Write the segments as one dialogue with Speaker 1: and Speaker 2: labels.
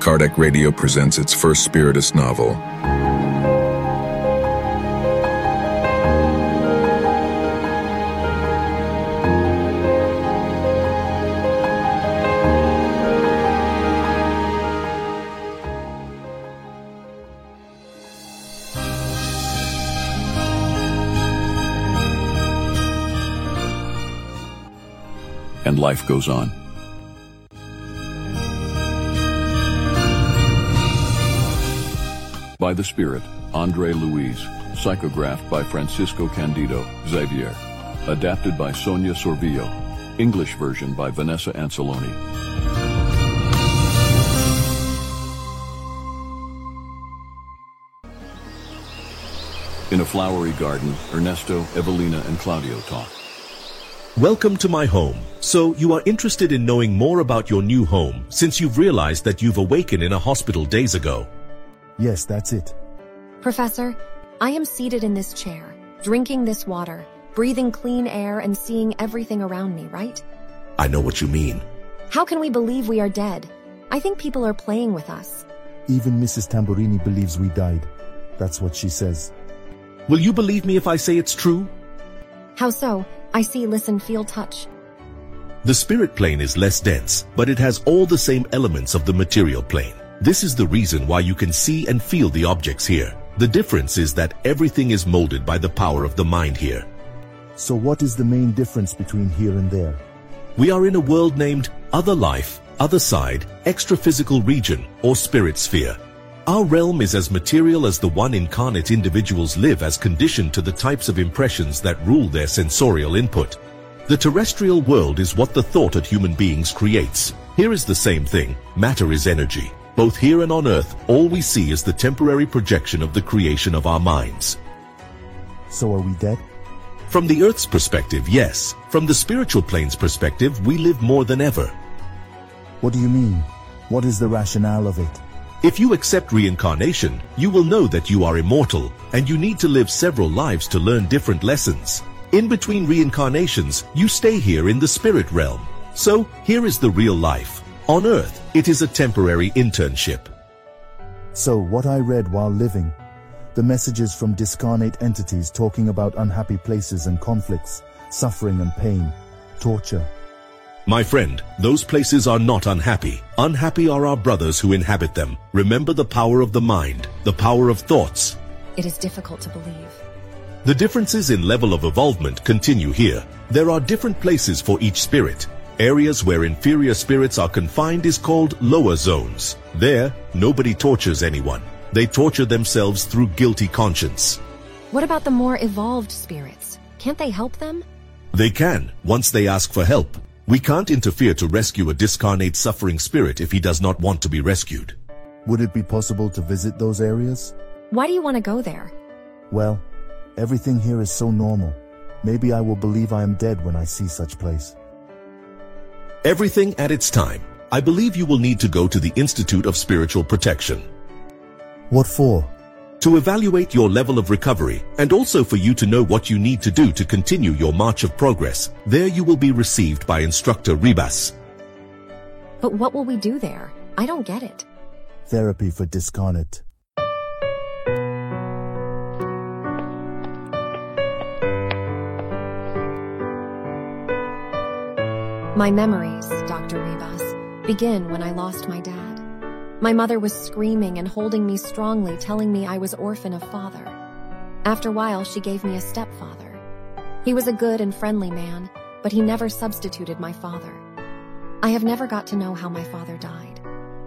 Speaker 1: Kardec Radio presents its first Spiritist novel.
Speaker 2: And life goes on. By the Spirit, Andre Luiz. Psychographed by Francisco Candido, Xavier. Adapted by Sonia Sorvillo. English version by Vanessa Anceloni. In a flowery garden, Ernesto, Evelina, and Claudio talk.
Speaker 3: Welcome to my home. So you are interested in knowing more about your new home since you've realized that you've awakened in a hospital days ago.
Speaker 4: Yes, that's it.
Speaker 5: Professor, I am seated in this chair, drinking this water, breathing clean air, and seeing everything around me, right?
Speaker 3: I know what you mean.
Speaker 5: How can we believe we are dead? I think people are playing with us.
Speaker 4: Even Mrs. Tamburini believes we died. That's what she says.
Speaker 3: Will you believe me if I say it's true?
Speaker 5: How so? I see, listen, feel, touch.
Speaker 3: The spirit plane is less dense, but it has all the same elements of the material plane. This is the reason why you can see and feel the objects here. The difference is that everything is molded by the power of the mind here.
Speaker 4: So what is the main difference between here and there?
Speaker 3: We are in a world named Other Life, Other Side, Extra-Physical Region, or Spirit Sphere. Our realm is as material as the one incarnate individuals live as conditioned to the types of impressions that rule their sensorial input. The terrestrial world is what the thought of human beings creates. Here is the same thing. Matter is energy. Both here and on earth, all we see is the temporary projection of the creation of our minds.
Speaker 4: So are we dead?
Speaker 3: From the earth's perspective, yes. From the spiritual plane's perspective, we live more than ever.
Speaker 4: What do you mean? What is the rationale of it?
Speaker 3: If you accept reincarnation, you will know that you are immortal and you need to live several lives to learn different lessons. In between reincarnations, you stay here in the spirit realm. So here is the real life. On earth, it is a temporary internship.
Speaker 4: So what I read while living, the messages from discarnate entities talking about unhappy places and conflicts, suffering and pain, torture.
Speaker 3: My friend, those places are not unhappy. Unhappy are our brothers who inhabit them. Remember the power of the mind, the power of thoughts.
Speaker 5: It is difficult to believe.
Speaker 3: The differences in level of evolvement continue here. There are different places for each spirit. Areas where inferior spirits are confined is called lower zones. There, nobody tortures anyone. They torture themselves through guilty conscience.
Speaker 5: What about the more evolved spirits? Can't they help them?
Speaker 3: They can, once they ask for help. We can't interfere to rescue a discarnate suffering spirit if he does not want to be rescued.
Speaker 4: Would it be possible to visit those areas?
Speaker 5: Why do you want to go there?
Speaker 4: Well, everything here is so normal. Maybe I will believe I am dead when I see such place.
Speaker 3: Everything at its time. I believe you will need to go to the Institute of Spiritual Protection.
Speaker 4: What for?
Speaker 3: To evaluate your level of recovery and also for you to know what you need to do to continue your march of progress. There you will be received by instructor Ribas.
Speaker 5: But what will we do there? I don't get it.
Speaker 4: Therapy for discarnate.
Speaker 5: My memories, Dr. Ribas, begin when I lost my dad. My mother was screaming and holding me strongly, telling me I was orphan of father. After a while, she gave me a stepfather. He was a good and friendly man, but he never substituted my father. I have never got to know how my father died.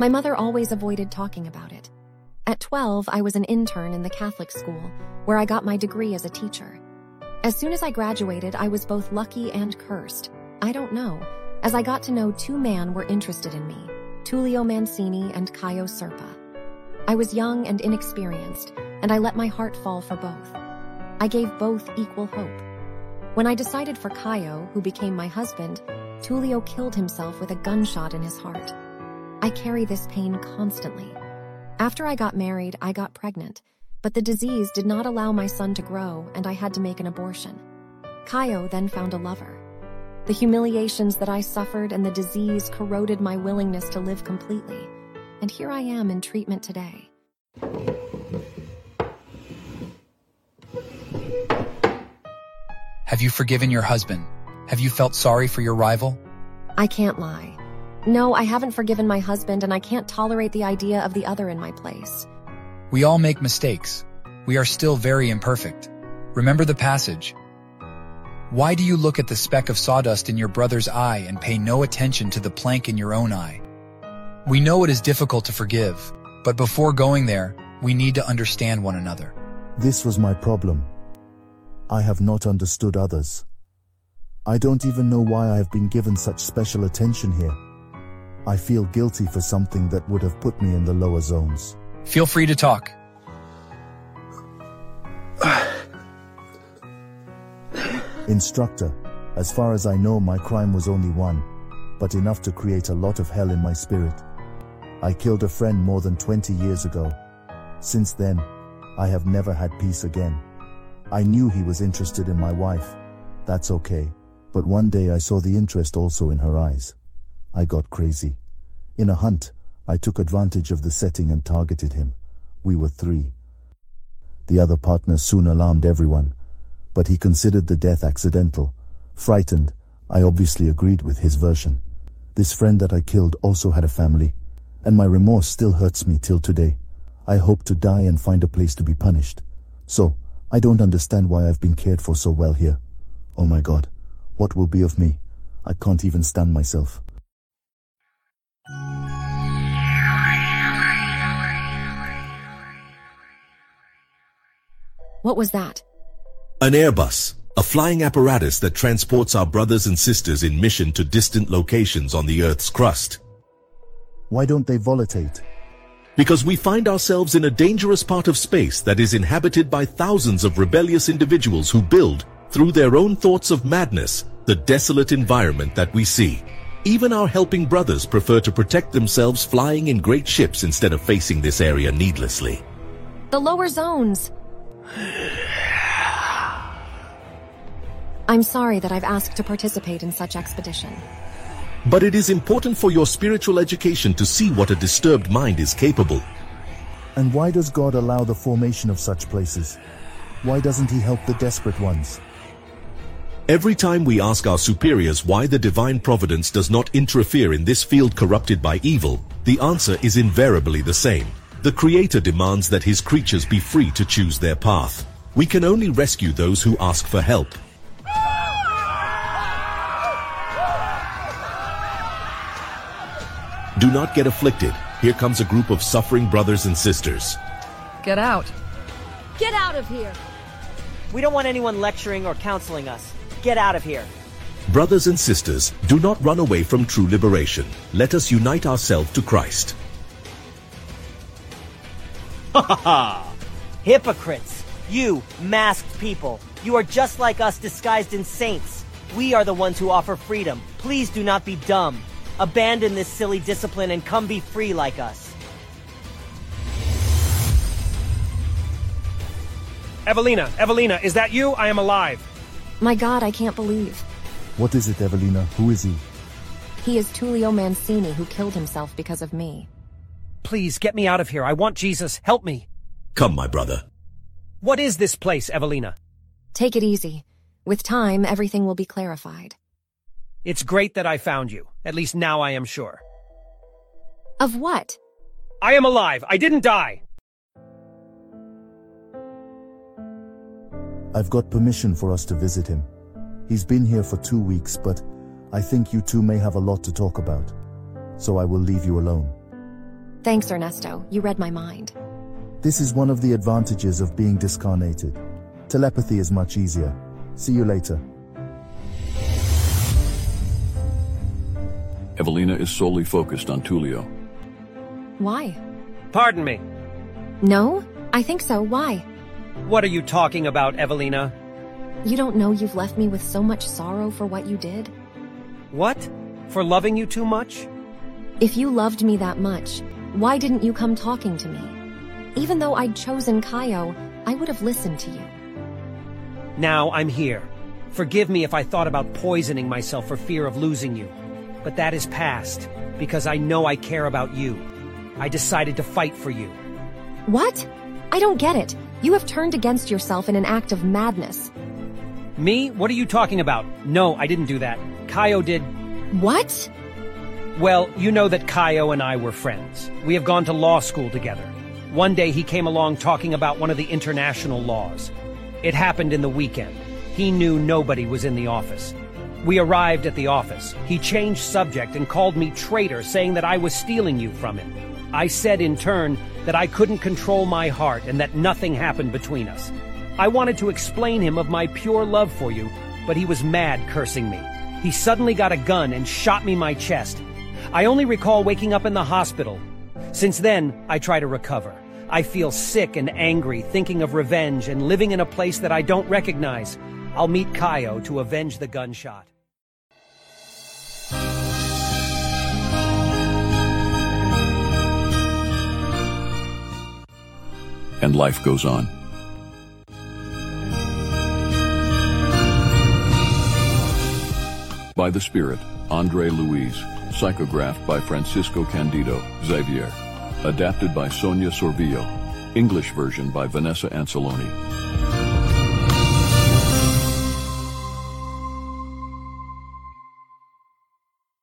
Speaker 5: My mother always avoided talking about it. At 12, I was an intern in the Catholic school, where I got my degree as a teacher. As soon as I graduated, I was both lucky and cursed. I don't know, as I got to know two men were interested in me, Tullio Mancini and Caio Serpa. I was young and inexperienced, and I let my heart fall for both. I gave both equal hope. When I decided for Caio, who became my husband, Tullio killed himself with a gunshot in his heart. I carry this pain constantly. After I got married, I got pregnant, but the disease did not allow my son to grow, and I had to make an abortion. Caio then found a lover. The humiliations that I suffered and the disease corroded my willingness to live completely, and here I am in treatment today.
Speaker 6: Have you forgiven your husband? Have you felt sorry for your rival?
Speaker 5: I can't lie. No, I haven't forgiven my husband, and I can't tolerate the idea of the other in my place.
Speaker 6: We all make mistakes. We are still very imperfect. Remember the passage. Why do you look at the speck of sawdust in your brother's eye and pay no attention to the plank in your own eye? We know it is difficult to forgive, but before going there, we need to understand one another.
Speaker 4: This was my problem. I have not understood others. I don't even know why I have been given such special attention here. I feel guilty for something that would have put me in the lower zones.
Speaker 6: Feel free to talk.
Speaker 4: Instructor, as far as I know, my crime was only one, but enough to create a lot of hell in my spirit. I killed a friend more than 20 years ago. Since then, I have never had peace again. I knew he was interested in my wife. That's okay. But one day I saw the interest also in her eyes. I got crazy. In a hunt, I took advantage of the setting and targeted him. We were three. The other partner soon alarmed everyone, but he considered the death accidental. Frightened, I obviously agreed with his version. This friend that I killed also had a family, and my remorse still hurts me till today. I hope to die and find a place to be punished. So, I don't understand why I've been cared for so well here. Oh my god, what will be of me? I can't even stand myself.
Speaker 5: What was that?
Speaker 3: An Airbus, a flying apparatus that transports our brothers and sisters in mission to distant locations on the Earth's crust.
Speaker 4: Why don't they volatilate?
Speaker 3: Because we find ourselves in a dangerous part of space that is inhabited by thousands of rebellious individuals who build, through their own thoughts of madness, the desolate environment that we see. Even our helping brothers prefer to protect themselves flying in great ships instead of facing this area needlessly.
Speaker 5: The lower zones. I'm sorry that I've asked to participate in such expedition.
Speaker 3: But it is important for your spiritual education to see what a disturbed mind is capable.
Speaker 4: And why does God allow the formation of such places? Why doesn't he help the desperate ones?
Speaker 3: Every time we ask our superiors why the divine providence does not interfere in this field corrupted by evil, the answer is invariably the same. The Creator demands that his creatures be free to choose their path. We can only rescue those who ask for help. Do not get afflicted. Here comes a group of suffering brothers and sisters.
Speaker 7: Get out.
Speaker 8: Get out of here!
Speaker 9: We don't want anyone lecturing or counseling us. Get out of here.
Speaker 3: Brothers and sisters, do not run away from true liberation. Let us unite ourselves to Christ.
Speaker 9: Ha ha ha! Hypocrites! You, masked people, you are just like us disguised in saints. We are the ones who offer freedom. Please do not be dumb. Abandon this silly discipline and come be free like us.
Speaker 10: Evelina, Evelina, is that you? I am alive.
Speaker 5: My god, I can't believe.
Speaker 4: What is it, Evelina? Who is he?
Speaker 5: He is Tullio Mancini who killed himself because of me.
Speaker 10: Please, get me out of here. I want Jesus. Help me.
Speaker 3: Come, my brother.
Speaker 10: What is this place, Evelina?
Speaker 5: Take it easy. With time, everything will be clarified.
Speaker 10: It's great that I found you. At least now I am sure.
Speaker 5: Of what?
Speaker 10: I am alive. I didn't die.
Speaker 4: I've got permission for us to visit him. He's been here for two weeks, but I think you two may have a lot to talk about. So I will leave you alone.
Speaker 5: Thanks, Ernesto. You read my mind.
Speaker 4: This is one of the advantages of being discarnated. Telepathy is much easier. See you later.
Speaker 2: Evelina is solely focused on Tullio.
Speaker 5: Why?
Speaker 10: Pardon me.
Speaker 5: No? I think so. Why?
Speaker 10: What are you talking about, Evelina?
Speaker 5: You don't know you've left me with so much sorrow for what you did?
Speaker 10: What? For loving you too much?
Speaker 5: If you loved me that much, why didn't you come talking to me? Even though I'd chosen Caio, I would have listened to you.
Speaker 10: Now I'm here. Forgive me if I thought about poisoning myself for fear of losing you. But that is past, because I know I care about you. I decided to fight for you.
Speaker 5: What? I don't get it. You have turned against yourself in an act of madness.
Speaker 10: Me? What are you talking about? No, I didn't do that. Caio did.
Speaker 5: What?
Speaker 10: Well, you know that Caio and I were friends. We have gone to law school together. One day he came along talking about one of the international laws. It happened in the weekend. He knew nobody was in the office. We arrived at the office. He changed subject and called me traitor, saying that I was stealing you from him. I said in turn that I couldn't control my heart and that nothing happened between us. I wanted to explain him of my pure love for you, but he was mad cursing me. He suddenly got a gun and shot me my chest. I only recall waking up in the hospital. Since then, I try to recover. I feel sick and angry, thinking of revenge and living in a place that I don't recognize. I'll meet Caio to avenge the gunshot.
Speaker 2: And life goes on. By the Spirit, Andre Luiz. Psychographed by Francisco Candido, Xavier. Adapted by Sonia Sorvillo. English version by Vanessa Anceloni.